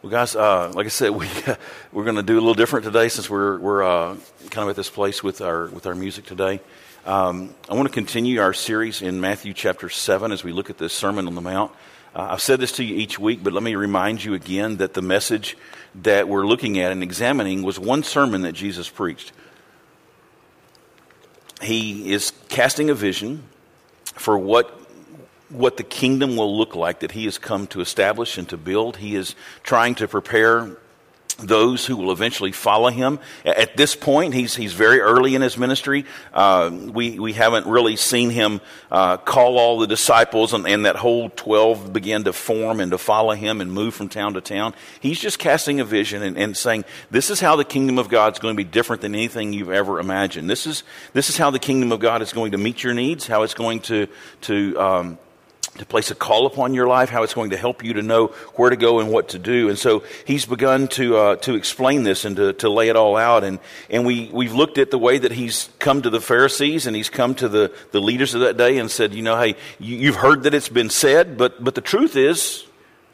Well, guys, uh, like I said, we we're going to do a little different today since we're we're uh, kind of at this place with our with our music today. Um, I want to continue our series in Matthew chapter seven as we look at this Sermon on the Mount. Uh, I've said this to you each week, but let me remind you again that the message that we're looking at and examining was one sermon that Jesus preached. He is casting a vision for what what the kingdom will look like that he has come to establish and to build. He is trying to prepare those who will eventually follow him. At this point, he's, he's very early in his ministry. Uh, we, we haven't really seen him uh, call all the disciples and, and that whole 12 begin to form and to follow him and move from town to town. He's just casting a vision and, and saying, this is how the kingdom of God is going to be different than anything you've ever imagined. This is, this is how the kingdom of God is going to meet your needs, how it's going to, to um, to place a call upon your life, how it's going to help you to know where to go and what to do. And so he's begun to uh, to explain this and to, to lay it all out. And and we we've looked at the way that he's come to the Pharisees and he's come to the the leaders of that day and said, you know, hey, you, you've heard that it's been said, but but the truth is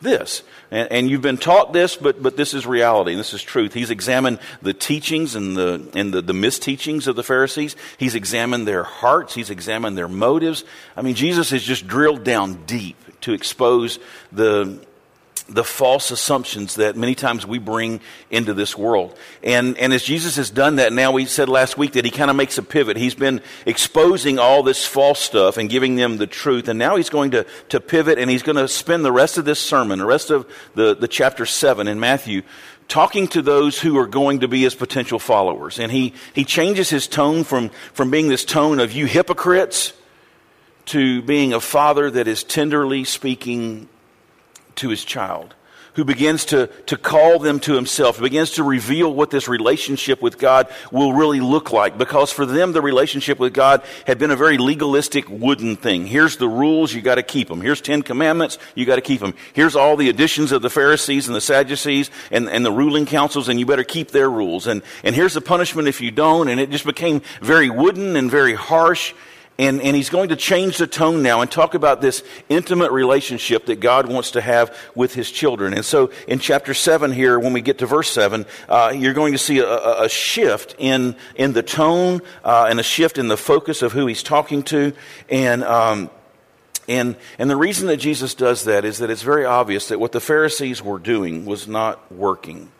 this. And, and, you've been taught this, but, but this is reality, this is truth. He's examined the teachings and the, and the, the misteachings of the Pharisees. He's examined their hearts. He's examined their motives. I mean, Jesus has just drilled down deep to expose the, the false assumptions that many times we bring into this world. And, and as Jesus has done that, now we said last week that he kind of makes a pivot. He's been exposing all this false stuff and giving them the truth. And now he's going to, to pivot and he's going to spend the rest of this sermon, the rest of the, the chapter 7 in Matthew, talking to those who are going to be his potential followers. And he, he changes his tone from, from being this tone of you hypocrites to being a father that is tenderly speaking to his child, who begins to, to call them to himself, begins to reveal what this relationship with God will really look like. Because for them, the relationship with God had been a very legalistic wooden thing. Here's the rules, you got to keep them. Here's Ten Commandments, you got to keep them. Here's all the additions of the Pharisees and the Sadducees and, and the ruling councils, and you better keep their rules. And, and here's the punishment if you don't. And it just became very wooden and very harsh. And, and he's going to change the tone now and talk about this intimate relationship that God wants to have with his children. And so in chapter 7 here, when we get to verse 7, uh, you're going to see a, a, shift in, in the tone uh, and a shift in the focus of who he's talking to. And, um, and, and the reason that Jesus does that is that it's very obvious that what the Pharisees were doing was not working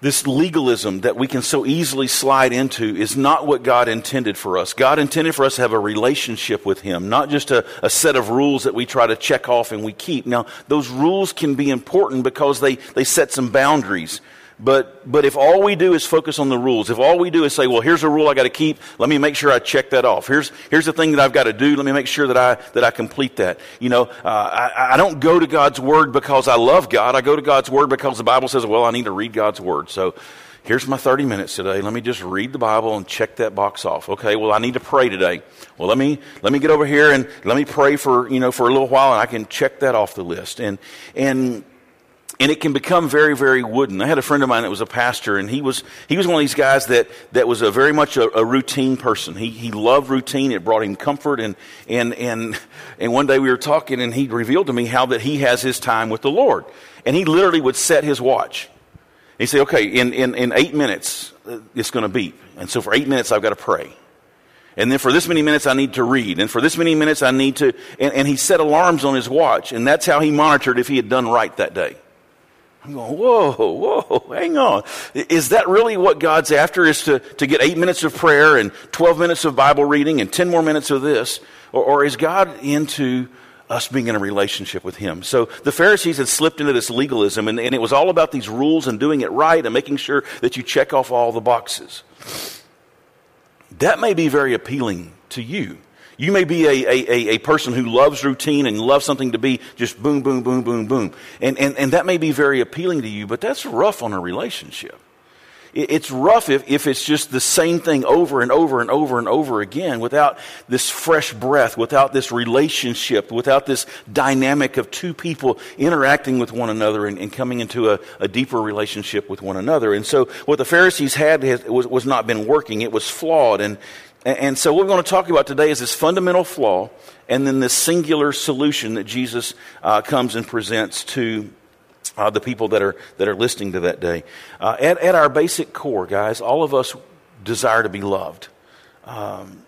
this legalism that we can so easily slide into is not what God intended for us. God intended for us to have a relationship with Him, not just a, a, set of rules that we try to check off and we keep. Now, those rules can be important because they, they set some boundaries. But, but if all we do is focus on the rules, if all we do is say, well, here's a rule I got to keep, let me make sure I check that off. Here's, here's the thing that I've got to do, let me make sure that I, that I complete that. You know, uh, I, I don't go to God's Word because I love God. I go to God's Word because the Bible says, well, I need to read God's Word. So here's my 30 minutes today. Let me just read the Bible and check that box off. Okay, well, I need to pray today. Well, let me, let me get over here and let me pray for, you know, for a little while and I can check that off the list. And, and, and it can become very, very wooden. I had a friend of mine that was a pastor, and he was he was one of these guys that that was a very much a, a, routine person. He he loved routine; it brought him comfort. And and and and one day we were talking, and he revealed to me how that he has his time with the Lord, and he literally would set his watch. He'd say, "Okay, in in in eight minutes, uh, it's going to beep, and so for eight minutes I've got to pray." And then for this many minutes, I need to read. And for this many minutes, I need to. And, and he set alarms on his watch. And that's how he monitored if he had done right that day. I'm going, whoa, whoa, hang on. Is that really what God's after? Is to, to get eight minutes of prayer and 12 minutes of Bible reading and 10 more minutes of this? Or, or is God into us being in a relationship with Him? So the Pharisees had slipped into this legalism, and, and it was all about these rules and doing it right and making sure that you check off all the boxes. That may be very appealing to you. You may be a, a, a, person who loves routine and loves something to be just boom, boom, boom, boom, boom. And, and, and that may be very appealing to you, but that's rough on a relationship. It's rough if, if it's just the same thing over and over and over and over again without this fresh breath, without this relationship, without this dynamic of two people interacting with one another and, and coming into a, a, deeper relationship with one another. And so what the Pharisees had was, was not been working. It was flawed. And, and so, what we're going to talk about today is this fundamental flaw and then this singular solution that Jesus uh, comes and presents to, uh, the people that are, that are listening to that day. Uh, at, at our basic core, guys, all of us desire to be loved. Um,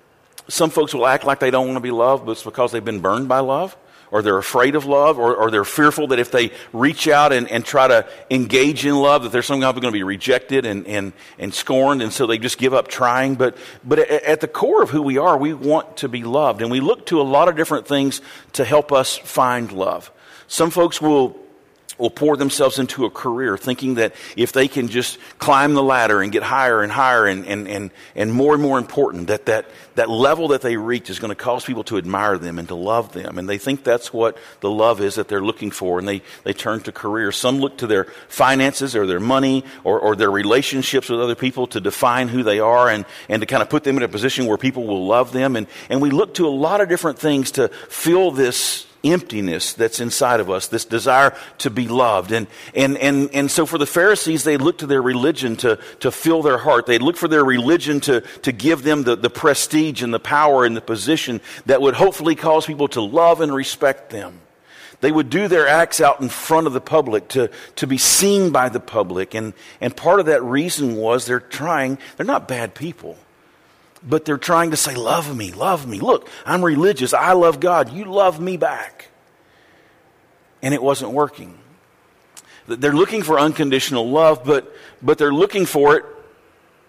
some folks will act like they don't want to be loved, but it's because they've been burned by love, or they're afraid of love, or, or they're fearful that if they reach out and, and try to engage in love, that they're somehow going to be rejected and, and, and scorned, and so they just give up trying. But, but at the core of who we are, we want to be loved, and we look to a lot of different things to help us find love. Some folks will will pour themselves into a career thinking that if they can just climb the ladder and get higher and higher and, and, and, and more and more important, that, that that level that they reach is going to cause people to admire them and to love them. And they think that's what the love is that they're looking for. And they, they turn to career. Some look to their finances or their money or, or their relationships with other people to define who they are and, and to kind of put them in a position where people will love them. And, and we look to a lot of different things to fill this emptiness that's inside of us, this desire to be loved. And, and, and, and so for the Pharisees, they looked to their religion to, to fill their heart. They looked for their religion to, to give them the, the prestige and the power and the position that would hopefully cause people to love and respect them. They would do their acts out in front of the public to, to be seen by the public. And, and part of that reason was they're trying, they're not bad people but they're trying to say, Love me, love me. Look, I'm religious. I love God. You love me back. And it wasn't working. They're looking for unconditional love, but, but they're looking for it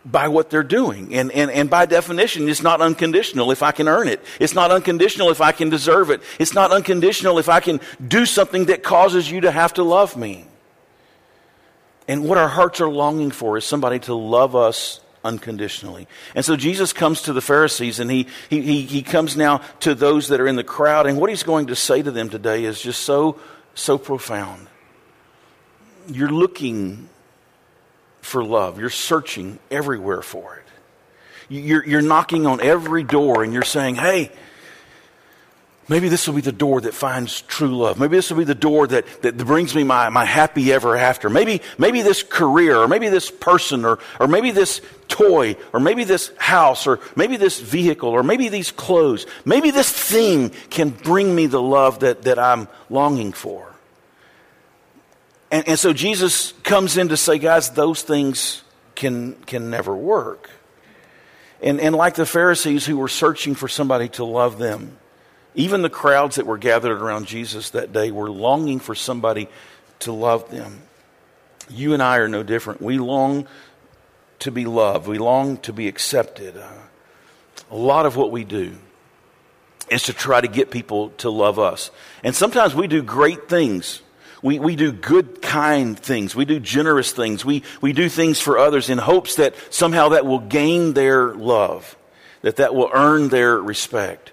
by what they're doing. And, and, and by definition, it's not unconditional if I can earn it. It's not unconditional if I can deserve it. It's not unconditional if I can do something that causes you to have to love me. And what our hearts are longing for is somebody to love us unconditionally. And so Jesus comes to the Pharisees and he, he, he, comes now to those that are in the crowd. And what he's going to say to them today is just so, so profound. You're looking for love, you're searching everywhere for it. You're, you're knocking on every door and you're saying, hey, Maybe this will be the door that finds true love. Maybe this will be the door that, that brings me my, my happy ever after. Maybe, maybe this career, or maybe this person, or, or maybe this toy, or maybe this house, or maybe this vehicle, or maybe these clothes. Maybe this thing can bring me the love that, that I'm longing for. And, and so Jesus comes in to say, guys, those things can, can never work. And, and like the Pharisees who were searching for somebody to love them, even the crowds that were gathered around Jesus that day were longing for somebody to love them. You and I are no different. We long to be loved, we long to be accepted. Uh, a lot of what we do is to try to get people to love us. And sometimes we do great things. We, we do good, kind things. We do generous things. We, we do things for others in hopes that somehow that will gain their love, that that will earn their respect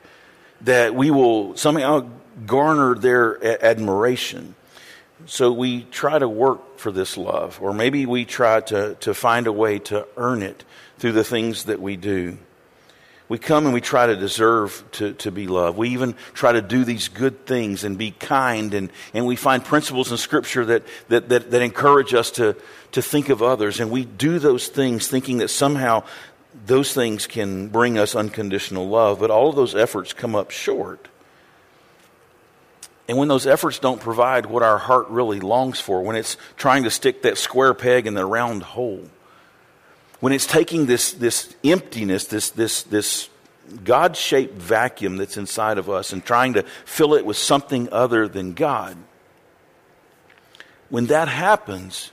that we will somehow garner their admiration. So we try to work for this love, or maybe we try to, to find a way to earn it through the things that we do. We come and we try to deserve to, to be loved. We even try to do these good things and be kind, and, and we find principles in Scripture that, that, that, that encourage us to, to think of others. And we do those things thinking that somehow those things can bring us unconditional love, but all of those efforts come up short. And when those efforts don't provide what our heart really longs for, when it's trying to stick that square peg in the round hole, when it's taking this, this emptiness, this, this, this God shaped vacuum that's inside of us and trying to fill it with something other than God, when that happens,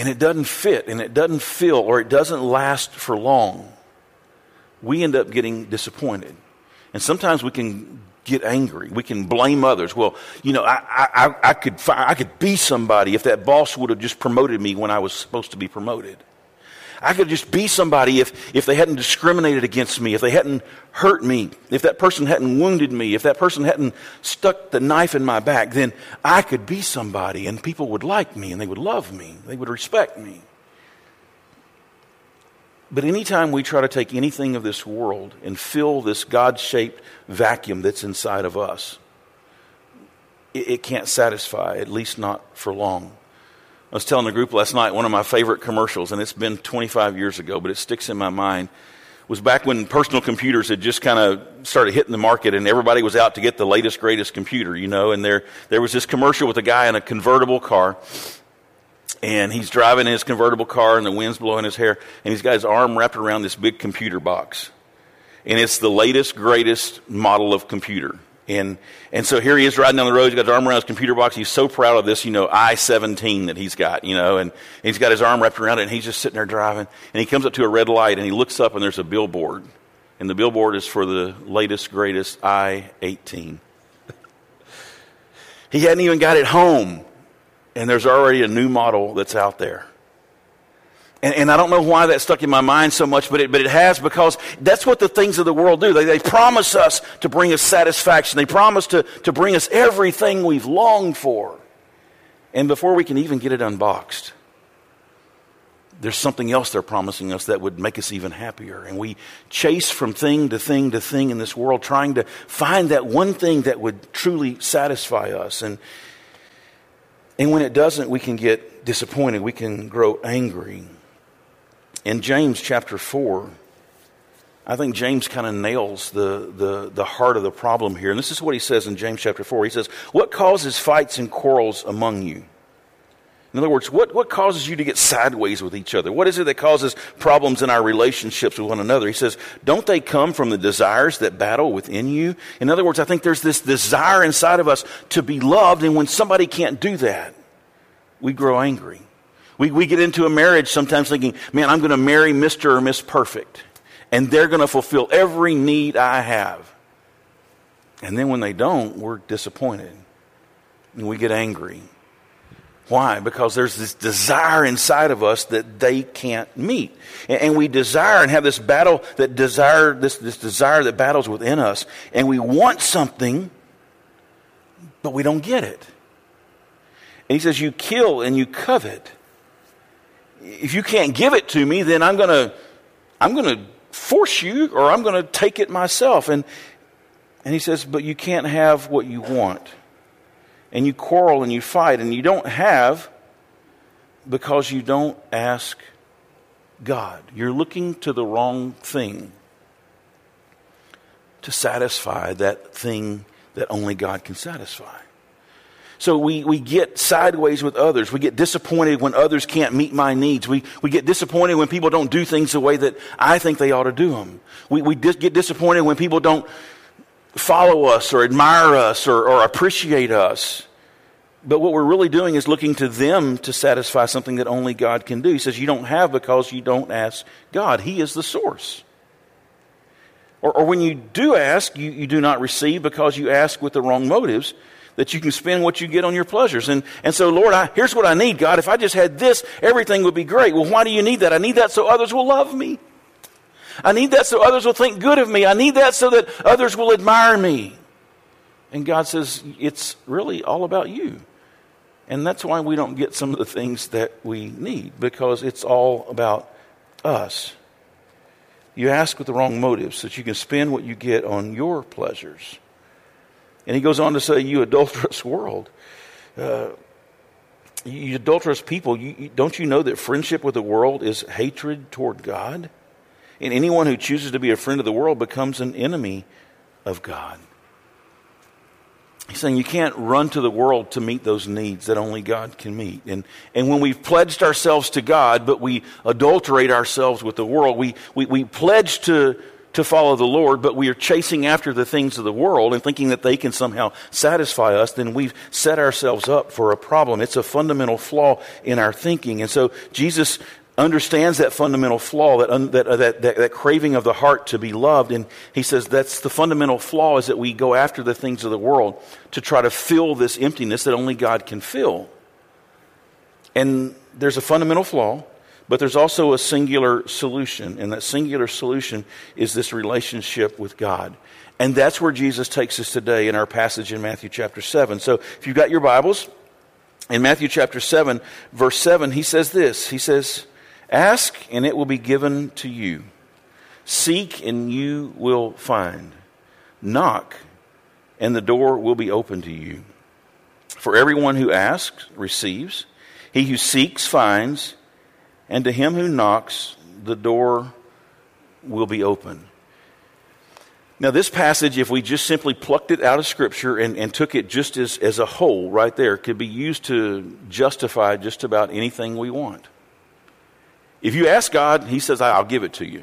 and it doesn't fit and it doesn't fill or it doesn't last for long, we end up getting disappointed. And sometimes we can get angry. We can blame others. Well, you know, I, I, I, could, I could be somebody if that boss would have just promoted me when I was supposed to be promoted. I could just be somebody if, if they hadn't discriminated against me, if they hadn't hurt me, if that person hadn't wounded me, if that person hadn't stuck the knife in my back, then I could be somebody and people would like me and they would love me, they would respect me. But anytime we try to take anything of this world and fill this God shaped vacuum that's inside of us, it, it can't satisfy, at least not for long. I was telling the group last night one of my favorite commercials, and it's been 25 years ago, but it sticks in my mind, was back when personal computers had just kind of started hitting the market and everybody was out to get the latest, greatest computer, you know. And there, there was this commercial with a guy in a convertible car. And he's driving in his convertible car and the wind's blowing his hair. And he's got his arm wrapped around this big computer box. And it's the latest, greatest model of computer. And, and so here he is riding down the road. He's got his arm around his computer box. He's so proud of this, you know, I 17 that he's got, you know, and he's got his arm wrapped around it and he's just sitting there driving. And he comes up to a red light and he looks up and there's a billboard. And the billboard is for the latest, greatest I 18. he hadn't even got it home. And there's already a new model that's out there. And, and, I don't know why that stuck in my mind so much, but it, but it has because that's what the things of the world do. They, they promise us to bring us satisfaction. They promise to, to bring us everything we've longed for. And before we can even get it unboxed, there's something else they're promising us that would make us even happier. And we chase from thing to thing to thing in this world, trying to find that one thing that would truly satisfy us. And, and when it doesn't, we can get disappointed. We can grow angry in James chapter 4, I think James kind of nails the, the, the heart of the problem here. And this is what he says in James chapter 4. He says, What causes fights and quarrels among you? In other words, what, what causes you to get sideways with each other? What is it that causes problems in our relationships with one another? He says, Don't they come from the desires that battle within you? In other words, I think there's this desire inside of us to be loved, and when somebody can't do that, we grow angry. We, we get into a marriage sometimes thinking, man, I'm going to marry Mr. or Miss Perfect, and they're going to fulfill every need I have. And then when they don't, we're disappointed and we get angry. Why? Because there's this desire inside of us that they can't meet. And, we desire and have this battle that desire, this, this desire that battles within us. And we want something, but we don't get it. And he says, You kill and you covet if you can't give it to me, then I'm going to I'm going to force you or I'm going to take it myself. And and he says, "But you can't have what you want." And you quarrel and you fight and you don't have because you don't ask God. You're looking to the wrong thing to satisfy that thing that only God can satisfy. So we, we get sideways with others. We get disappointed when others can't meet my needs. We, we get disappointed when people don't do things the way that I think they ought to do them. We, we dis- get disappointed when people don't follow us or admire us or, or appreciate us. But what we're really doing is looking to them to satisfy something that only God can do. He says, You don't have because you don't ask God. He is the source. Or, or when you do ask, you, you do not receive because you ask with the wrong motives that you can spend what you get on your pleasures. And, and so, Lord, I, here's what I need, God. If I just had this, everything would be great. Well, why do you need that? I need that so others will love me. I need that so others will think good of me. I need that so that others will admire me. And God says, it's really all about you. And that's why we don't get some of the things that we need, because it's all about us. You ask with the wrong motives so that you can spend what you get on your pleasures. And he goes on to say, You adulterous world. Uh, you adulterous people, you, you, don't you know that friendship with the world is hatred toward God? And anyone who chooses to be a friend of the world becomes an enemy of God. He's saying you can't run to the world to meet those needs that only God can meet. And, and when we've pledged ourselves to God, but we adulterate ourselves with the world, we, we, we pledge to, to follow the Lord, but we are chasing after the things of the world and thinking that they can somehow satisfy us, then we've set ourselves up for a problem. It's a fundamental flaw in our thinking. And so Jesus understands that fundamental flaw, that, un, that, uh, that, that, that, craving of the heart to be loved. And he says that's the fundamental flaw is that we go after the things of the world to try to fill this emptiness that only God can fill. And there's a fundamental flaw. But there's also a singular solution, and that singular solution is this relationship with God. And that's where Jesus takes us today in our passage in Matthew chapter 7. So if you've got your Bibles, in Matthew chapter 7, verse 7, he says this He says, Ask, and it will be given to you. Seek, and you will find. Knock, and the door will be open to you. For everyone who asks receives, he who seeks finds and to him who knocks, the door will be open. Now, this passage, if we just simply plucked it out of Scripture and, and took it just as, as a whole right there, could be used to justify just about anything we want. If you ask God, He says, I'll give it to you.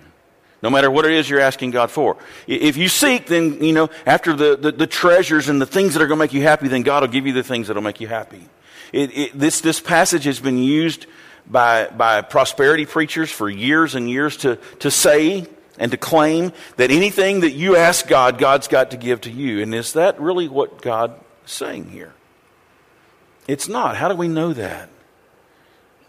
No matter what it is you're asking God for. If you seek, then, you know, after the, the, the treasures and the things that are going to make you happy, then God will give you the things that will make you happy. It, it, this, this passage has been used by, by prosperity preachers for years and years to, to say and to claim that anything that you ask God, God's got to give to you. And is that really what God is saying here? It's not. How do we know that?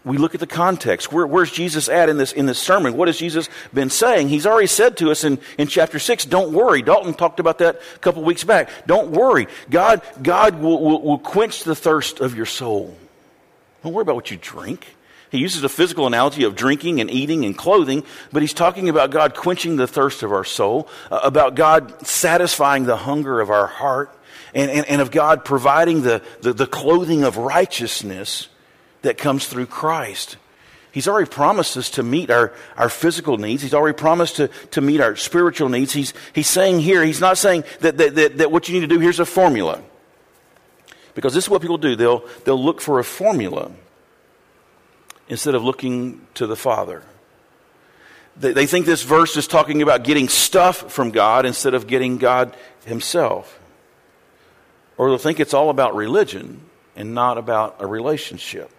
We look at the context. Where, where's Jesus at in this, in this sermon? What has Jesus been saying? He's already said to us in, in chapter 6, don't worry. Dalton talked about that a couple weeks back. Don't worry. God, God will, will, will quench the thirst of your soul. Don't worry about what you drink. He uses a physical analogy of drinking and eating and clothing, but he's talking about God quenching the thirst of our soul, uh, about God satisfying the hunger of our heart, and, and, and of God providing the, the, the clothing of righteousness that comes through Christ. He's already promised us to meet our, our physical needs. He's already promised to, to meet our spiritual needs. He's, he's saying here, he's not saying that, that, that, that what you need to do, here's a formula. Because this is what people do. They'll, they'll look for a formula instead of looking to the Father. They, they think this verse is talking about getting stuff from God instead of getting God Himself. Or they'll think it's all about religion and not about a relationship.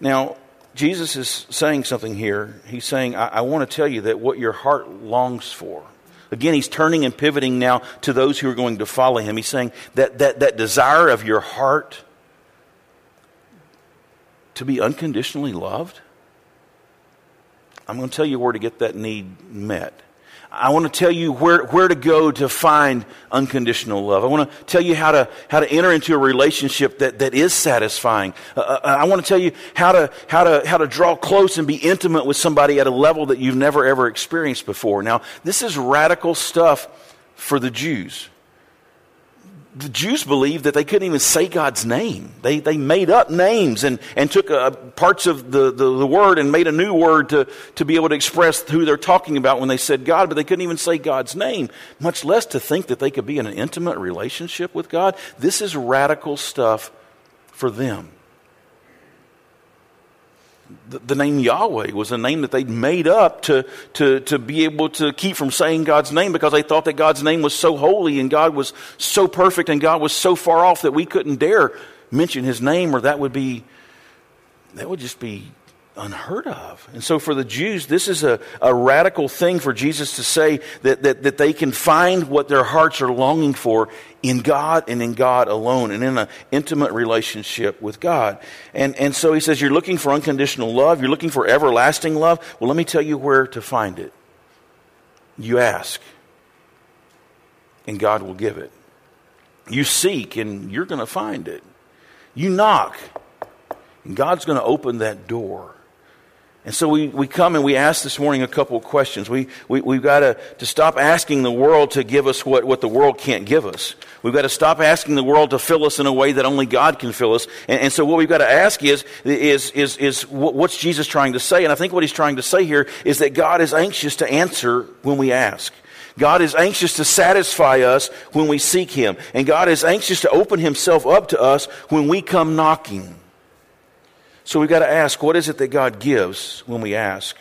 Now, Jesus is saying something here. He's saying, I, I want to tell you that what your heart longs for. Again, he's turning and pivoting now to those who are going to follow him. He's saying that, that, that desire of your heart to be unconditionally loved? I'm going to tell you where to get that need met. I want to tell you where, where to go to find unconditional love. I want to tell you how to, how to enter into a relationship that, that is satisfying. Uh, uh I want to tell you how to, how, to, how to draw close and be intimate with somebody at a level that you've never ever experienced before. Now, this is radical stuff for the Jews the Jews believed that they couldn't even say God's name. They, they made up names and, and took uh, parts of the, the, the, word and made a new word to, to be able to express who they're talking about when they said God, but they couldn't even say God's name, much less to think that they could be in an intimate relationship with God. This is radical stuff for them the, the name Yahweh was a name that they'd made up to, to, to be able to keep from saying God's name because they thought that God's name was so holy and God was so perfect and God was so far off that we couldn't dare mention his name or that would be, that would just be unheard of. And so for the Jews, this is a, a radical thing for Jesus to say that, that, that they can find what their hearts are longing for in God and in God alone and in an intimate relationship with God. And, and so he says, You're looking for unconditional love, you're looking for everlasting love. Well, let me tell you where to find it. You ask, and God will give it. You seek, and you're going to find it. You knock, and God's going to open that door. And so we, we come and we ask this morning a couple of questions. We, we, we've got to, to stop asking the world to give us what, what the world can't give us. We've got to stop asking the world to fill us in a way that only God can fill us. And, and so what we've got to ask is, is, is, is what's Jesus trying to say? And I think what he's trying to say here is that God is anxious to answer when we ask. God is anxious to satisfy us when we seek Him. And God is anxious to open Himself up to us when we come knocking. So we've got to ask what is it that God gives when we ask?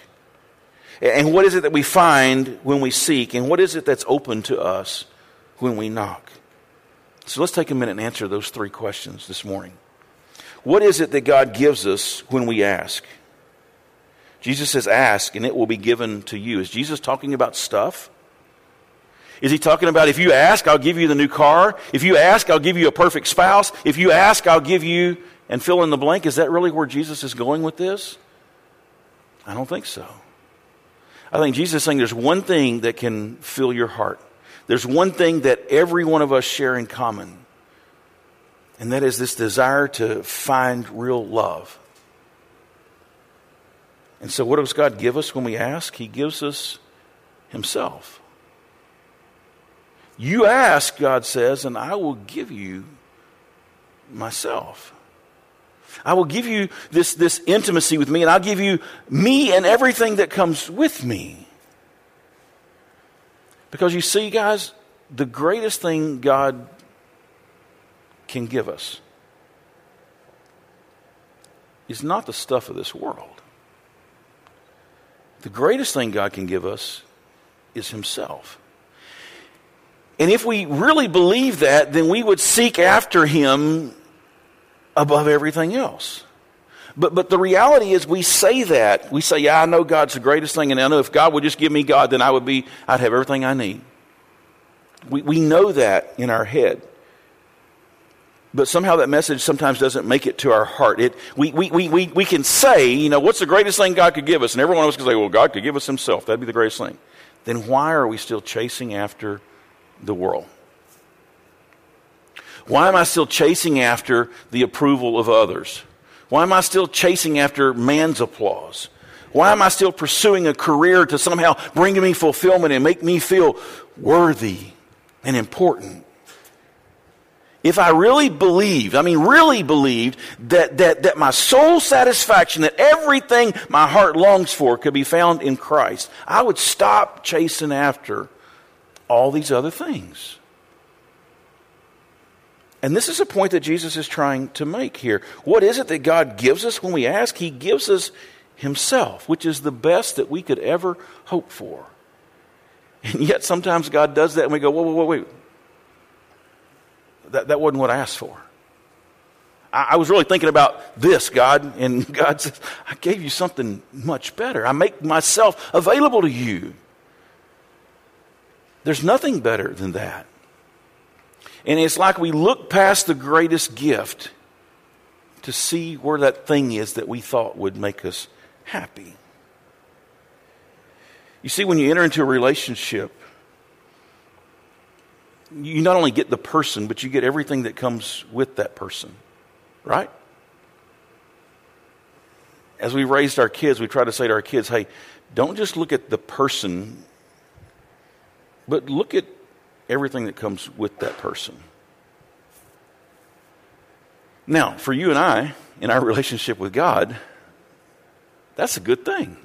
And what is it that we find when we seek? And what is it that's open to us when we knock? So let's take a minute and answer those three questions this morning. What is it that God gives us when we ask? Jesus says, Ask, and it will be given to you. Is Jesus talking about stuff? Is he talking about if you ask, I'll give you the new car? If you ask, I'll give you a perfect spouse? If you ask, I'll give you and fill in the blank. Is that really where Jesus is going with this? I don't think so. I think Jesus is saying there's one thing that can fill your heart. There's one thing that every one of us share in common, and that is this desire to find real love. And so, what does God give us when we ask? He gives us Himself. You ask, God says, and I will give you myself. I will give you this, this intimacy with me, and I'll give you me and everything that comes with me. Because you see, guys, the greatest thing God can give us is not the stuff of this world. The greatest thing God can give us is Himself. And if we really believe that, then we would seek after Him above everything else. But, but the reality is we say that. We say, yeah, I know God's the greatest thing, and I know if God would just give me God, then I would be, I'd have everything I need. We, we know that in our head. But somehow that message sometimes doesn't make it to our heart. It, we, we, we, we, we can say, you know, what's the greatest thing God could give us? And every one of us can say, well, God could give us Himself. That'd be the greatest thing. Then why are we still chasing after the world? Why am I still chasing after the approval of others? Why am I still chasing after man's applause? Why am I still pursuing a career to somehow bring me fulfillment and make me feel worthy and important? If I really believed, I mean, really believed that, that, that my soul satisfaction, that everything my heart longs for could be found in Christ, I would stop chasing after all these other things. And this is a point that Jesus is trying to make here. What is it that God gives us when we ask? He gives us Himself, which is the best that we could ever hope for. And yet sometimes God does that and we go, whoa, whoa, whoa, wait. That, that wasn't what I asked for. I, I was really thinking about this, God, and God says, I gave you something much better. I make myself available to you. There's nothing better than that. And it's like we look past the greatest gift to see where that thing is that we thought would make us happy. You see, when you enter into a relationship, you not only get the person, but you get everything that comes with that person, right? As we raised our kids, we try to say to our kids, hey, don't just look at the person, but look at everything that comes with that person. Now, for you and I, in our relationship with God, that's a good thing.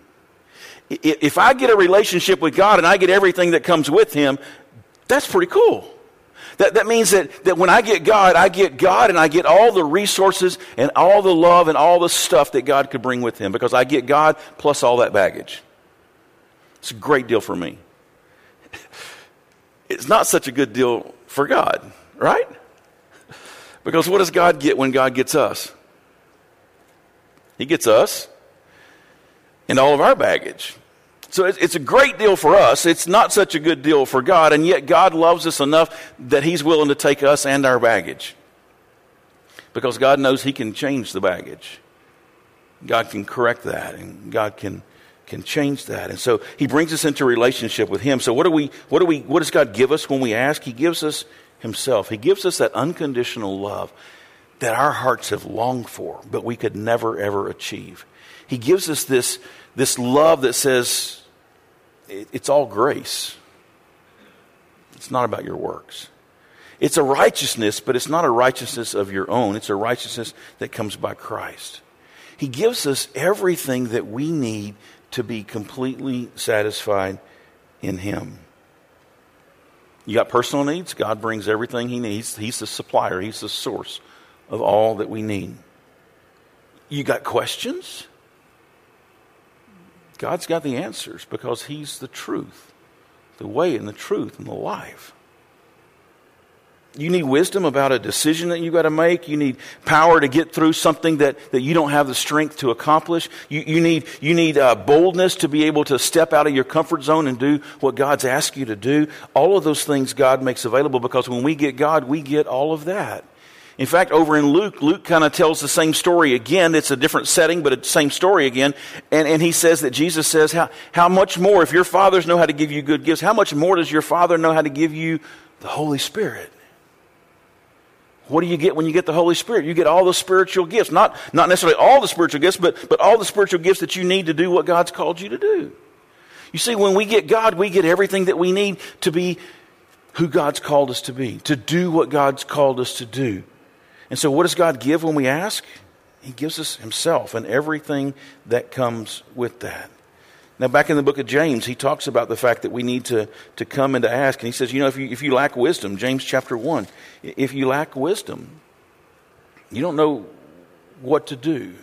If I get a relationship with God and I get everything that comes with Him, that's pretty cool. That, that means that, that when I get God, I get God and I get all the resources and all the love and all the stuff that God could bring with Him because I get God plus all that baggage. It's a great deal for me it's not such a good deal for God, right? Because what does God get when God gets us? He gets us and all of our baggage. So it's a great deal for us. It's not such a good deal for God, and yet God loves us enough that He's willing to take us and our baggage. Because God knows He can change the baggage. God can correct that, and God can can change that. And so he brings us into relationship with him. So what do we what do we what does God give us when we ask? He gives us himself. He gives us that unconditional love that our hearts have longed for, but we could never ever achieve. He gives us this this love that says it's all grace. It's not about your works. It's a righteousness, but it's not a righteousness of your own. It's a righteousness that comes by Christ. He gives us everything that we need to be completely satisfied in Him. You got personal needs? God brings everything He needs. He's the supplier, He's the source of all that we need. You got questions? God's got the answers because He's the truth, the way and the truth and the life. You need wisdom about a decision that you've got to make. You need power to get through something that, that you don't have the strength to accomplish. You, you need, you need uh, boldness to be able to step out of your comfort zone and do what God's asked you to do. All of those things God makes available because when we get God, we get all of that. In fact, over in Luke, Luke kind of tells the same story again. It's a different setting, but it's the same story again. And, and he says that Jesus says, how, how much more, if your fathers know how to give you good gifts, how much more does your Father know how to give you the Holy Spirit? What do you get when you get the Holy Spirit? You get all the spiritual gifts. Not, not necessarily all the spiritual gifts, but, but all the spiritual gifts that you need to do what God's called you to do. You see, when we get God, we get everything that we need to be who God's called us to be, to do what God's called us to do. And so, what does God give when we ask? He gives us himself and everything that comes with that. Now, back in the book of James, he talks about the fact that we need to, to come and to ask. And he says, you know, if you, if you lack wisdom, James chapter 1, if you lack wisdom, you don't know what to do.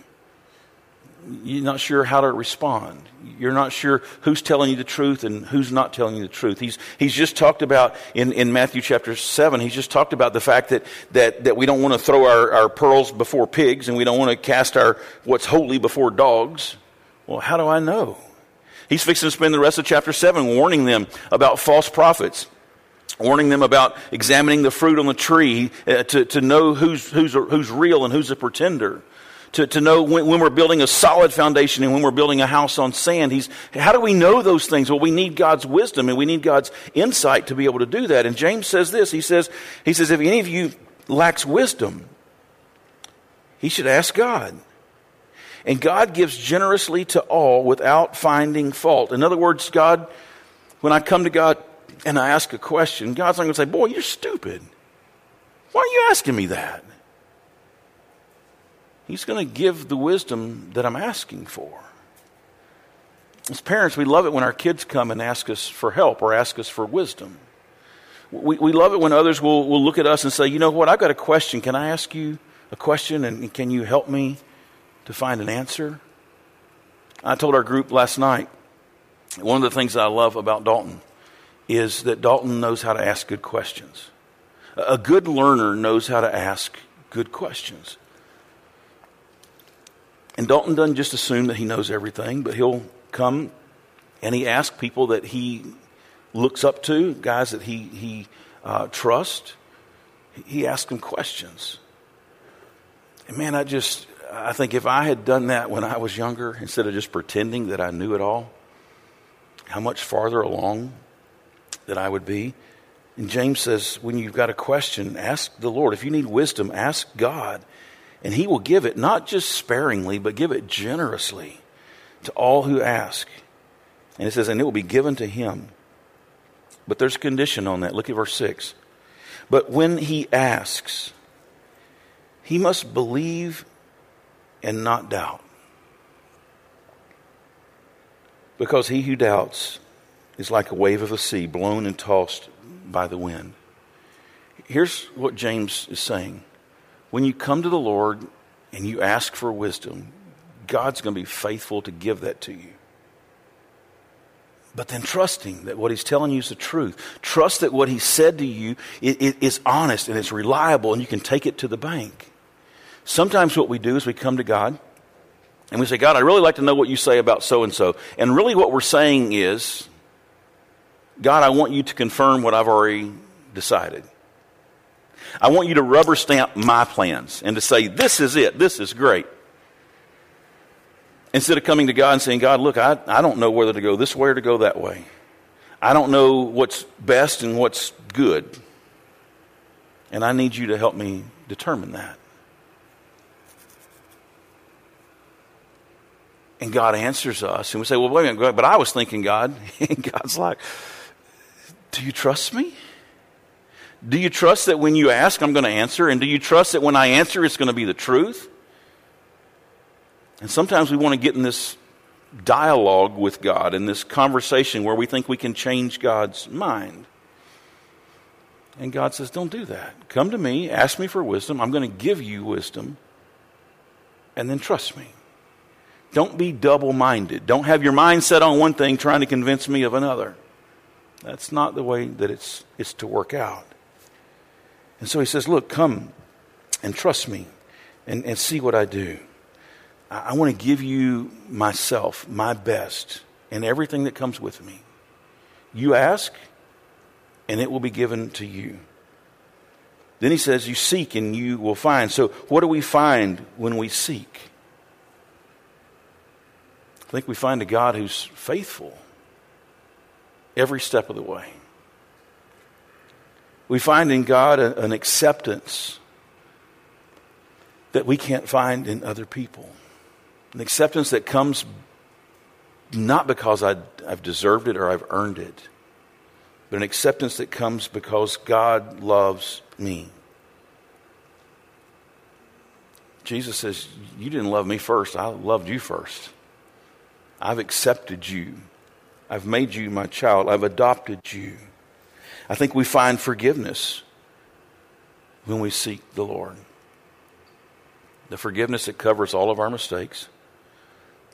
You're not sure how to respond. You're not sure who's telling you the truth and who's not telling you the truth. He's, he's just talked about in, in Matthew chapter 7, he's just talked about the fact that, that, that we don't want to throw our, our pearls before pigs and we don't want to cast our what's holy before dogs. Well, how do I know? He's fixing to spend the rest of chapter 7 warning them about false prophets warning them about examining the fruit on the tree uh, to, to know who's, who's, who's real and who's a pretender. To, to know when, when, we're building a solid foundation and when we're building a house on sand. He's, how do we know those things? Well, we need God's wisdom and we need God's insight to be able to do that. And James says this. He says, he says, if any of you lacks wisdom, he should ask God. And God gives generously to all without finding fault. In other words, God, when I come to God, and I ask a question, God's not going to say, Boy, you're stupid. Why are you asking me that? He's going to give the wisdom that I'm asking for. As parents, we love it when our kids come and ask us for help or ask us for wisdom. We, we love it when others will, will look at us and say, You know what? I've got a question. Can I ask you a question and can you help me to find an answer? I told our group last night one of the things I love about Dalton is that Dalton knows how to ask good questions. A good learner knows how to ask good questions. And Dalton doesn't just assume that he knows everything, but he'll come and he asks people that he looks up to, guys that he, he uh, trusts. He asks them questions. And man, I just, I think if I had done that when I was younger, instead of just pretending that I knew it all, how much farther along that I would be. And James says, when you've got a question, ask the Lord. If you need wisdom, ask God. And He will give it, not just sparingly, but give it generously to all who ask. And it says, and it will be given to Him. But there's a condition on that. Look at verse 6. But when He asks, He must believe and not doubt. Because he who doubts is like a wave of the sea blown and tossed by the wind. Here's what James is saying when you come to the Lord and you ask for wisdom, God's going to be faithful to give that to you. But then trusting that what he's telling you is the truth. Trust that what he said to you is honest and it's reliable and you can take it to the bank. Sometimes what we do is we come to God and we say, God, I really like to know what you say about so and so. And really what we're saying is, God, I want you to confirm what I've already decided. I want you to rubber stamp my plans and to say, this is it, this is great. Instead of coming to God and saying, God, look, I, I don't know whether to go this way or to go that way. I don't know what's best and what's good. And I need you to help me determine that. And God answers us. And we say, well, wait a minute, but I was thinking, God. And God's like, do you trust me? Do you trust that when you ask, I'm going to answer? And do you trust that when I answer, it's going to be the truth? And sometimes we want to get in this dialogue with God, in this conversation where we think we can change God's mind. And God says, Don't do that. Come to me, ask me for wisdom. I'm going to give you wisdom, and then trust me. Don't be double minded. Don't have your mind set on one thing trying to convince me of another. That's not the way that it's, it's to work out. And so he says, Look, come and trust me and, and see what I do. I, I want to give you myself, my best, and everything that comes with me. You ask, and it will be given to you. Then he says, You seek and you will find. So, what do we find when we seek? I think we find a God who's faithful every step of the way. We find in God a, an acceptance that we can't find in other people. An acceptance that comes not because I, have deserved it or I've earned it, but an acceptance that comes because God loves me. Jesus says, You didn't love me first, I loved you first. I've accepted you. I've made you my child. I've adopted you. I think we find forgiveness when we seek the Lord. The forgiveness that covers all of our mistakes,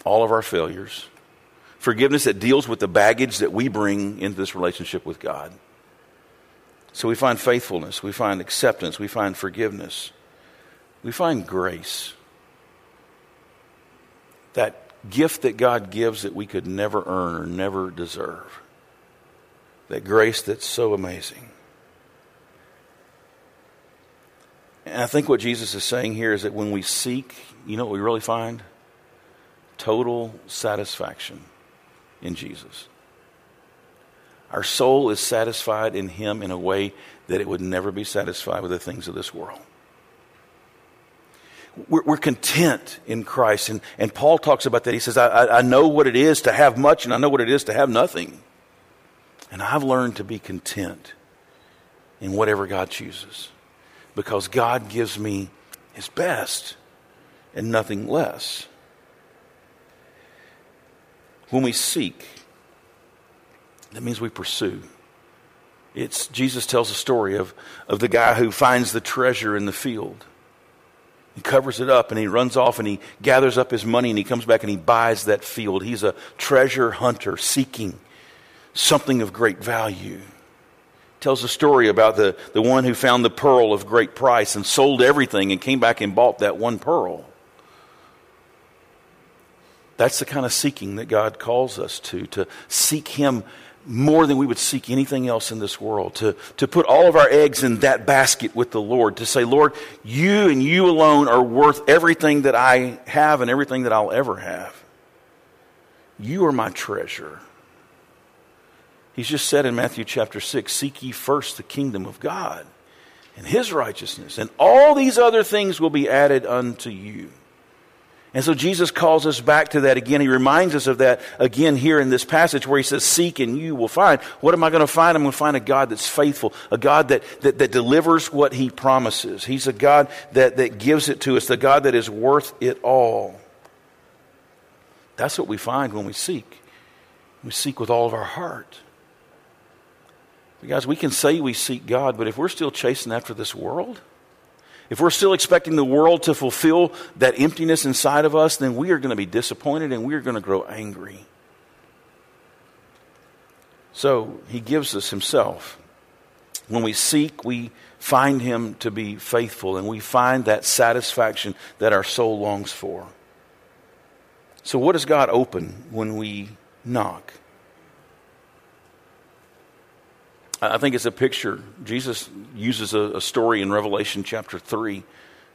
all of our failures. Forgiveness that deals with the baggage that we bring into this relationship with God. So we find faithfulness, we find acceptance, we find forgiveness, we find grace. That gift that God gives that we could never earn or never deserve. That grace that's so amazing. And I think what Jesus is saying here is that when we seek, you know what we really find? Total satisfaction in Jesus. Our soul is satisfied in Him in a way that it would never be satisfied with the things of this world we're, we're, content in Christ. And, and Paul talks about that. He says, I, I know what it is to have much, and I know what it is to have nothing. And I've learned to be content in whatever God chooses because God gives me his best and nothing less. When we seek, that means we pursue. It's Jesus tells a story of, of the guy who finds the treasure in the field. He covers it up and he runs off and he gathers up his money and he comes back and he buys that field. He's a treasure hunter seeking something of great value. Tells a story about the, the one who found the pearl of great price and sold everything and came back and bought that one pearl. That's the kind of seeking that God calls us to, to seek Him more than we would seek anything else in this world, to, to put all of our eggs in that basket with the Lord, to say, Lord, you and you alone are worth everything that I have and everything that I'll ever have. You are my treasure. He's just said in Matthew chapter 6 Seek ye first the kingdom of God and his righteousness, and all these other things will be added unto you. And so Jesus calls us back to that again. He reminds us of that again here in this passage where he says, Seek and you will find. What am I going to find? I'm going to find a God that's faithful, a God that, that, that delivers what he promises. He's a God that, that gives it to us, the God that is worth it all. That's what we find when we seek. We seek with all of our heart. Guys, we can say we seek God, but if we're still chasing after this world, if we're still expecting the world to fulfill that emptiness inside of us, then we are going to be disappointed and we are going to grow angry. So he gives us himself. When we seek, we find him to be faithful and we find that satisfaction that our soul longs for. So, what does God open when we knock? I think it's a picture. Jesus uses a, a, story in Revelation chapter 3,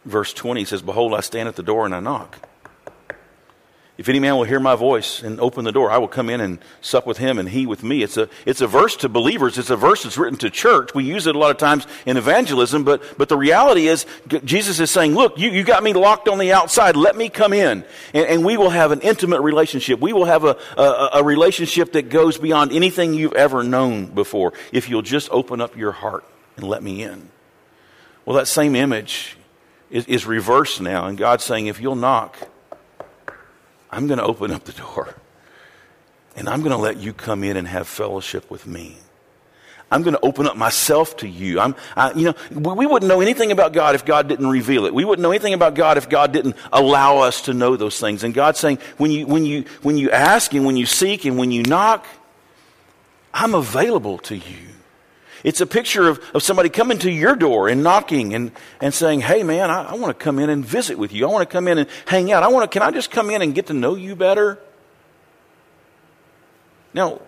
verse 20. He says, Behold, I stand at the door and I knock. If any man will hear my voice and open the door, I will come in and sup with him and he with me. It's a, it's a verse to believers. It's a verse that's written to church. We use it a lot of times in evangelism, but, but the reality is Jesus is saying, look, you, you got me locked on the outside. Let me come in and, and we will have an intimate relationship. We will have a, a, a relationship that goes beyond anything you've ever known before if you'll just open up your heart and let me in. Well, that same image is, is reversed now and God's saying, if you'll knock, I'm going to open up the door and I'm going to let you come in and have fellowship with me. I'm going to open up myself to you. I'm, I, you know, we wouldn't know anything about God if God didn't reveal it. We wouldn't know anything about God if God didn't allow us to know those things. And God's saying, when you, when you, when you ask and when you seek and when you knock, I'm available to you. It's a picture of, of somebody coming to your door and knocking and, and saying, Hey man, I, I want to come in and visit with you. I want to come in and hang out. I want to, can I just come in and get to know you better? Now,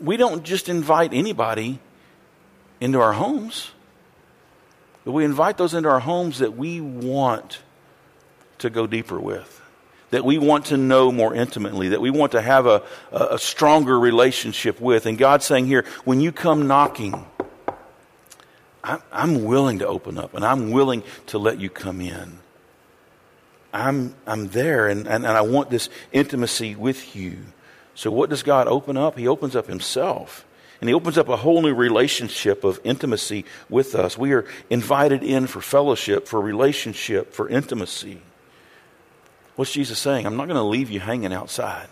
we don't just invite anybody into our homes, but we invite those into our homes that we want to go deeper with, that we want to know more intimately, that we want to have a, a stronger relationship with. And God's saying here, when you come knocking, I'm willing to open up and I'm willing to let you come in. I'm, I'm there and, and, and I want this intimacy with you. So, what does God open up? He opens up Himself. And He opens up a whole new relationship of intimacy with us. We are invited in for fellowship, for relationship, for intimacy. What's Jesus saying? I'm not going to leave you hanging outside.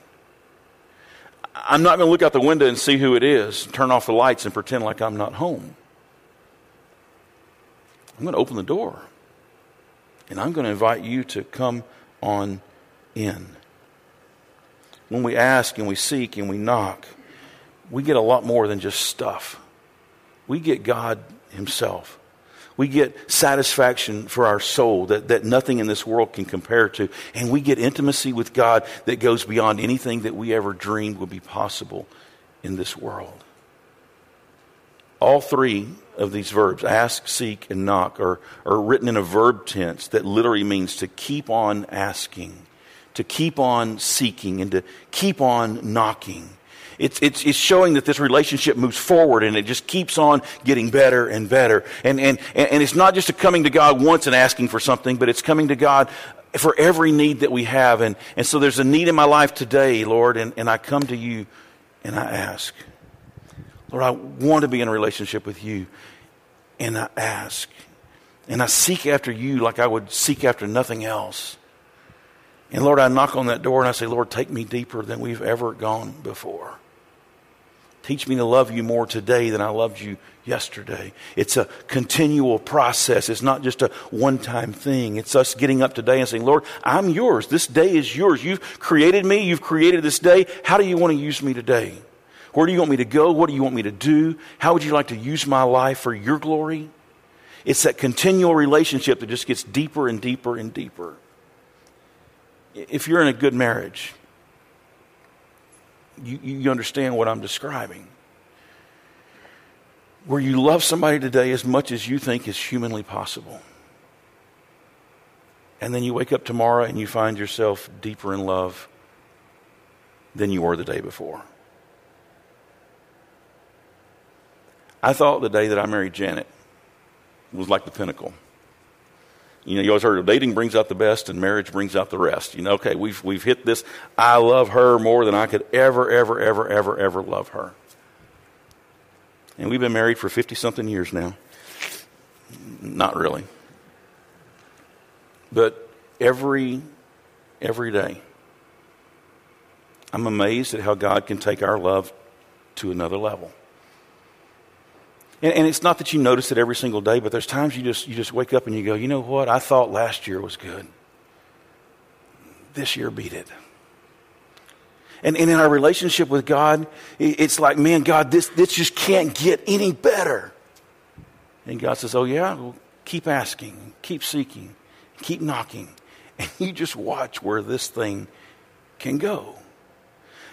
I'm not going to look out the window and see who it is, turn off the lights, and pretend like I'm not home. I'm going to open the door. And I'm going to invite you to come on in. When we ask and we seek and we knock, we get a lot more than just stuff. We get God Himself. We get satisfaction for our soul that, that nothing in this world can compare to. And we get intimacy with God that goes beyond anything that we ever dreamed would be possible in this world. All three of these verbs, ask, seek, and knock, are, are written in a verb tense that literally means to keep on asking, to keep on seeking, and to keep on knocking. It's, it's, it's showing that this relationship moves forward and it just keeps on getting better and better. And, and, and it's not just a coming to God once and asking for something, but it's coming to God for every need that we have. And, and so there's a need in my life today, Lord, and, and I come to you and I ask. Lord, I want to be in a relationship with you. And I ask. And I seek after you like I would seek after nothing else. And Lord, I knock on that door and I say, Lord, take me deeper than we've ever gone before. Teach me to love you more today than I loved you yesterday. It's a continual process. It's not just a one time thing. It's us getting up today and saying, Lord, I'm yours. This day is yours. You've created me. You've created this day. How do you want to use me today? Where do you want me to go? What do you want me to do? How would you like to use my life for your glory? It's that continual relationship that just gets deeper and deeper and deeper. If you're in a good marriage, you, you understand what I'm describing. Where you love somebody today as much as you think is humanly possible. And then you wake up tomorrow and you find yourself deeper in love than you were the day before. I thought the day that I married Janet was like the pinnacle. You know, you always heard dating brings out the best and marriage brings out the rest. You know, okay, we've, we've hit this. I love her more than I could ever, ever, ever, ever, ever love her. And we've been married for 50 something years now. Not really. But every, every day, I'm amazed at how God can take our love to another level. And, and, it's not that you notice it every single day, but there's times you just, you just wake up and you go, you know what? I thought last year was good. This year beat it. And, and in our relationship with God, it's like, man, God, this, this just can't get any better. And God says, oh, yeah? Well, keep asking, keep seeking, keep knocking. And you just watch where this thing can go.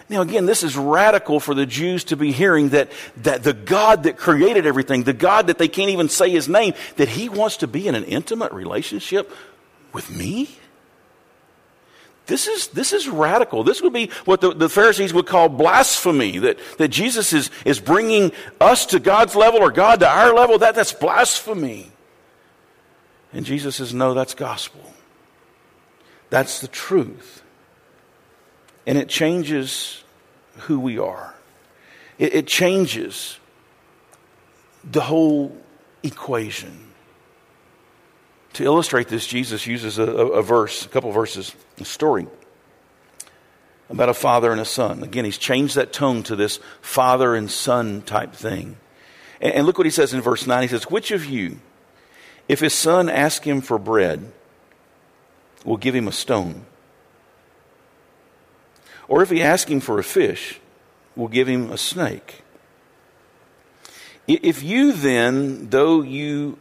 Now, again, this is radical for the Jews to be hearing that, that the God that created everything, the God that they can't even say his name, that he wants to be in an intimate relationship with me? This is, this is radical. This would be what the, the Pharisees would call blasphemy, that, that Jesus is, is bringing us to God's level or God to our level. That, that's blasphemy. And Jesus says, no, that's gospel. That's the truth. And it changes who we are. It, it changes the whole equation. To illustrate this, Jesus uses a, a, verse, a couple verses, a story about a father and a son. Again, he's changed that tone to this father and son type thing. And, and look what he says in verse 9. He says, Which of you, if his son asks him for bread, will give him a stone? Or if he asks him for a fish, will give him a snake. If you then, though you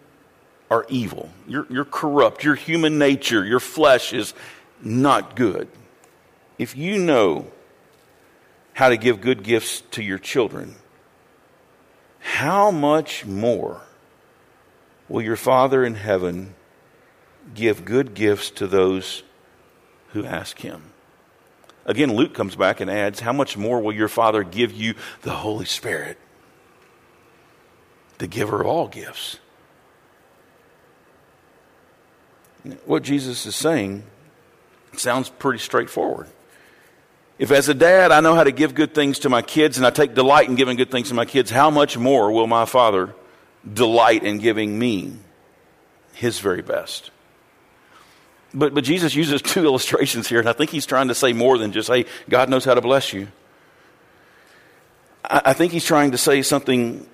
are evil, you're, you're corrupt, your human nature, your flesh is not good, if you know how to give good gifts to your children, how much more will your Father in heaven give good gifts to those who ask him? Again, Luke comes back and adds, How much more will your Father give you the Holy Spirit? The giver of all gifts. What Jesus is saying sounds pretty straightforward. If, as a dad, I know how to give good things to my kids and I take delight in giving good things to my kids, how much more will my Father delight in giving me his very best? But, but Jesus uses two illustrations here, and I think he's trying to say more than just, hey, God knows how to bless you. I, I think he's trying to say something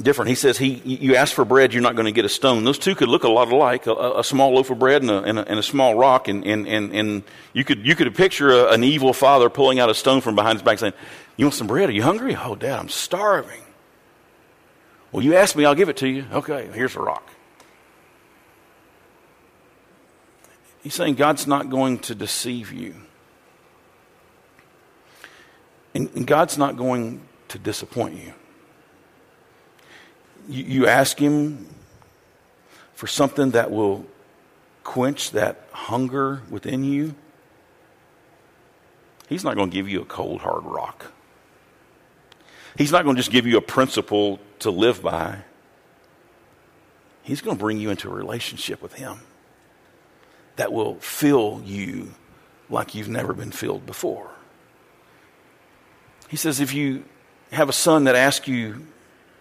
different. He says, he, You ask for bread, you're not going to get a stone. Those two could look a lot alike a, a small loaf of bread and a, and a, and a small rock. And, and, and, and, you, could, you could picture an evil father pulling out a stone from behind his back saying, You want some bread? Are you hungry? Oh, Dad, I'm starving. Well, you ask me, I'll give it to you. Okay, here's a rock. He's saying God's not going to deceive you. And, and God's not going to disappoint you. you. You ask Him for something that will quench that hunger within you. He's not going to give you a cold, hard rock. He's not going to just give you a principle to live by. He's going to bring you into a relationship with Him that will fill you like you've never been filled before. He says, if you have a son that asks you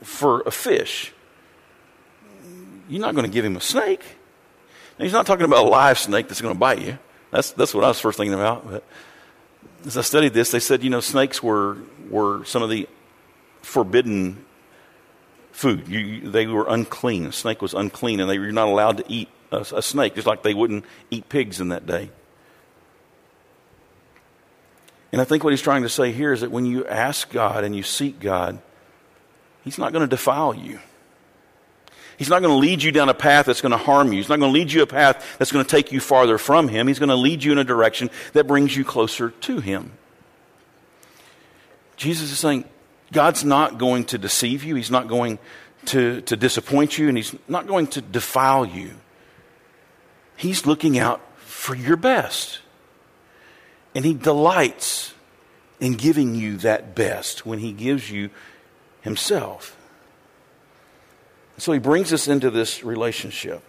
for a fish, you're not going to give him a snake. Now, he's not talking about a live snake that's going to bite you. That's, that's what I was first thinking about. But as I studied this, they said, you know, snakes were, were some of the forbidden food. You, they were unclean. A snake was unclean, and they, you're not allowed to eat a, a snake, just like they wouldn't eat pigs in that day. And I think what he's trying to say here is that when you ask God and you seek God, he's not going to defile you. He's not going to lead you down a path that's going to harm you. He's not going to lead you a path that's going to take you farther from Him. He's going to lead you in a direction that brings you closer to Him. Jesus is saying, God's not going to deceive you. He's not going to, to disappoint you, and He's not going to defile you. He's looking out for your best. And He delights in giving you that best when He gives you Himself. So He brings us into this relationship.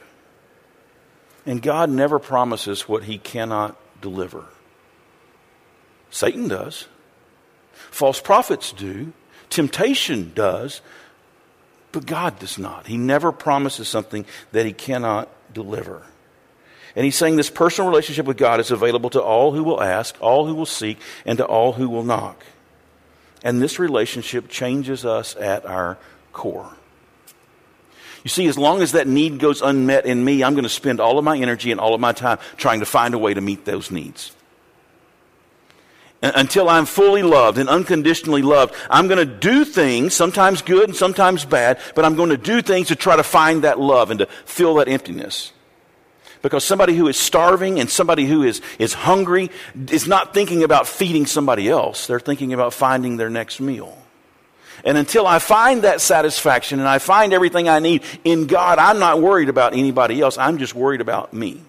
And God never promises what He cannot deliver. Satan does, false prophets do, temptation does, but God does not. He never promises something that He cannot deliver. And he's saying this personal relationship with God is available to all who will ask, all who will seek, and to all who will knock. And this relationship changes us at our core. You see, as long as that need goes unmet in me, I'm going to spend all of my energy and all of my time trying to find a way to meet those needs. Until I'm fully loved and unconditionally loved, I'm going to do things, sometimes good and sometimes bad, but I'm going to do things to try to find that love and to fill that emptiness. Because somebody who is starving and somebody who is, is hungry is not thinking about feeding somebody else. They're thinking about finding their next meal. And until I find that satisfaction and I find everything I need in God, I'm not worried about anybody else. I'm just worried about me.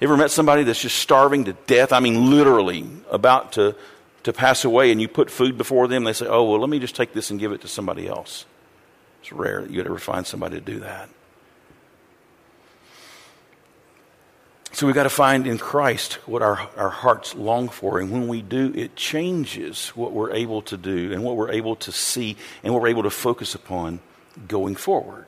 Ever met somebody that's just starving to death? I mean, literally about to, to pass away, and you put food before them. They say, Oh, well, let me just take this and give it to somebody else. It's rare that you'd ever find somebody to do that. So we've got to find in Christ what our, our hearts long for. And when we do, it changes what we're able to do and what we're able to see and what we're able to focus upon going forward.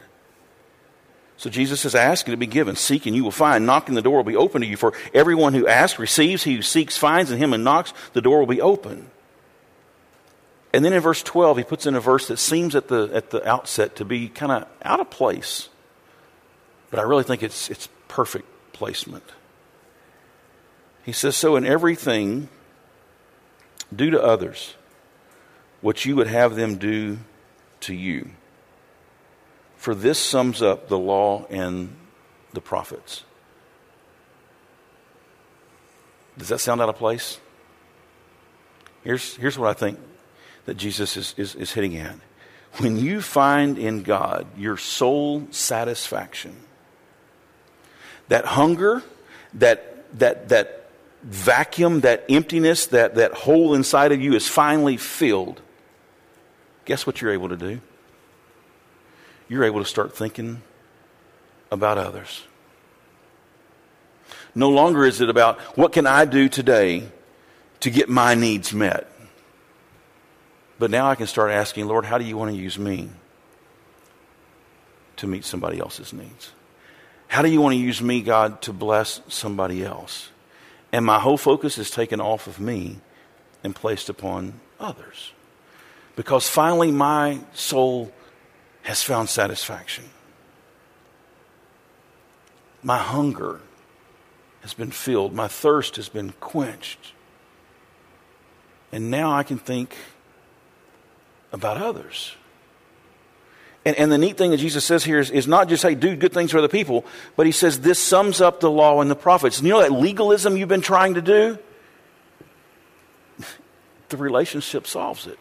So Jesus says, Ask and it will be given. Seek and you will find. Knock and the door will be open to you. For everyone who asks receives. He who seeks finds. And him and knocks, the door will be open. And then in verse 12, he puts in a verse that seems at the, at the outset to be kind of out of place. But I really think it's, it's perfect placement. He says, So in everything, do to others what you would have them do to you. For this sums up the law and the prophets. Does that sound out of place? Here's, here's what I think that Jesus is, is, is hitting at. When you find in God your sole satisfaction, that hunger, that, that, that vacuum, that emptiness, that, that hole inside of you is finally filled, guess what you're able to do? You're able to start thinking about others. No longer is it about what can I do today to get my needs met. But now I can start asking, Lord, how do you want to use me to meet somebody else's needs? How do you want to use me, God, to bless somebody else? And my whole focus is taken off of me and placed upon others. Because finally, my soul has found satisfaction. My hunger has been filled, my thirst has been quenched. And now I can think about others. And, and, the neat thing that Jesus says here is, is not just, hey, do good things for other people, but he says this sums up the law and the prophets. And you know that legalism you've been trying to do? the relationship solves it.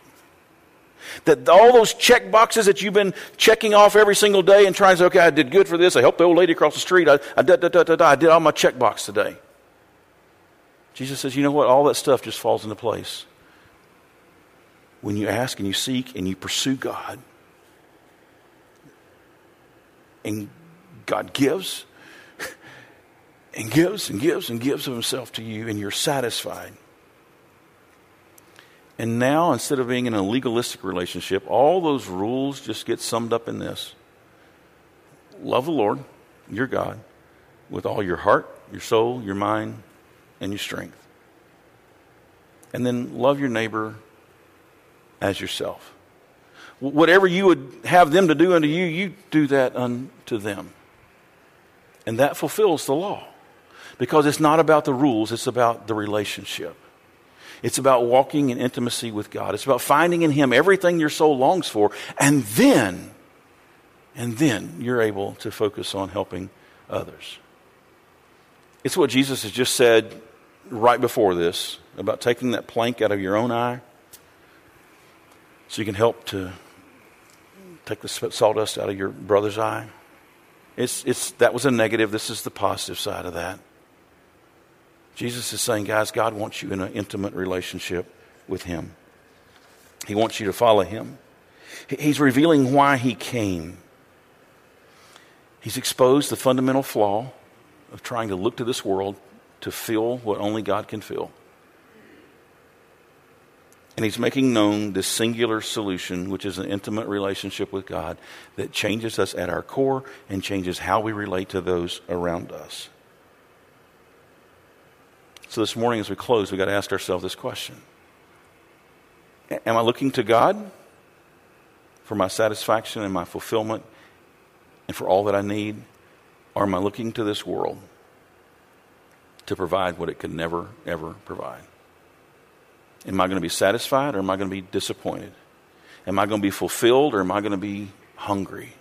That all those check boxes that you've been checking off every single day and trying to say, okay, I did good for this. I helped the old lady across the street. I, I, da, da, da, da, da, I did all my check box today. Jesus says, you know what? All that stuff just falls into place. When you ask and you seek and you pursue God, and God gives and gives and gives and gives of Himself to you, and you're satisfied. And now, instead of being in a legalistic relationship, all those rules just get summed up in this love the Lord, your God, with all your heart, your soul, your mind, and your strength. And then love your neighbor as yourself. Whatever you would have them to do unto you, you do that unto them. And that fulfills the law. Because it's not about the rules, it's about the relationship. It's about walking in intimacy with God. It's about finding in Him everything your soul longs for. And then, and then you're able to focus on helping others. It's what Jesus has just said right before this about taking that plank out of your own eye so you can help to take the sawdust out of your brother's eye. It's, it's, that was a negative. This is the positive side of that. Jesus is saying, guys, God wants you in an intimate relationship with Him. He wants you to follow Him. He's revealing why He came. He's exposed the fundamental flaw of trying to look to this world to fill what only God can fill. And he's making known this singular solution, which is an intimate relationship with God that changes us at our core and changes how we relate to those around us. So this morning, as we close, we've got to ask ourselves this question Am I looking to God for my satisfaction and my fulfillment and for all that I need? Or am I looking to this world to provide what it could never, ever provide? Am I going to be satisfied or am I going to be disappointed? Am I going to be fulfilled or am I going to be hungry?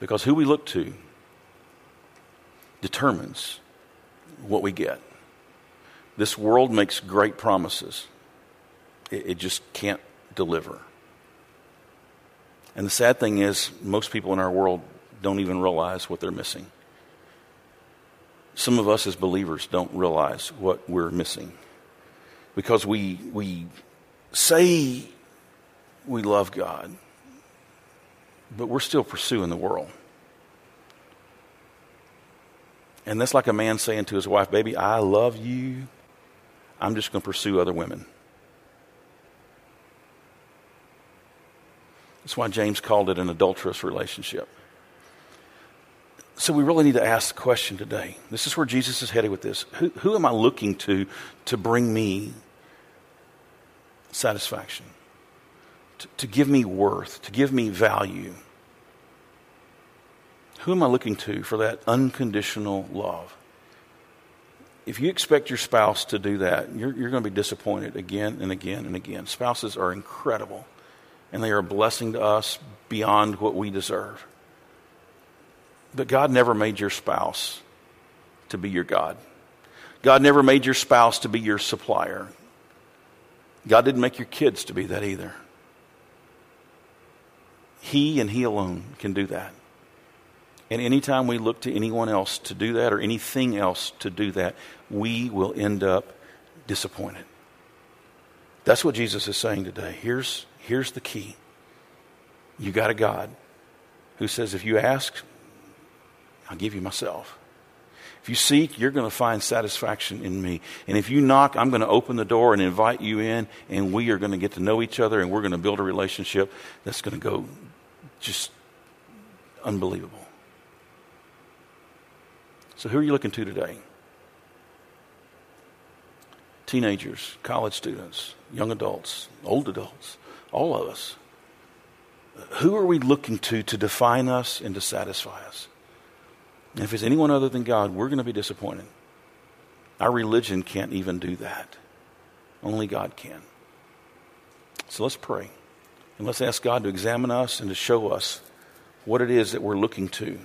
Because who we look to determines what we get. This world makes great promises, it, it just can't deliver. And the sad thing is, most people in our world don't even realize what they're missing. Some of us as believers don't realize what we're missing because we, we say we love God, but we're still pursuing the world. And that's like a man saying to his wife, Baby, I love you. I'm just going to pursue other women. That's why James called it an adulterous relationship. So we really need to ask the question today. This is where Jesus is headed with this. Who, who am I looking to to bring me satisfaction? To, give me worth, to give me value? Who am I looking to for that unconditional love? If you expect your spouse to do that, you're, you're going to be disappointed again and again and again. Spouses are incredible, and they are a blessing to us beyond what we deserve. But God never made your spouse to be your God. God never made your spouse to be your supplier. God didn't make your kids to be that either. He and He alone can do that. And anytime we look to anyone else to do that or anything else to do that, we will end up disappointed. That's what Jesus is saying today. Here's, here's the key you got a God who says, if you ask, I'll give you myself. If you seek, you're going to find satisfaction in me. And if you knock, I'm going to open the door and invite you in, and we are going to get to know each other, and we're going to build a relationship that's going to go just unbelievable. So, who are you looking to today? Teenagers, college students, young adults, old adults, all of us. Who are we looking to to define us and to satisfy us? And if it's anyone other than God, we're going to be disappointed. Our religion can't even do that. Only God can. So let's pray. And let's ask God to examine us and to show us what it is that we're looking to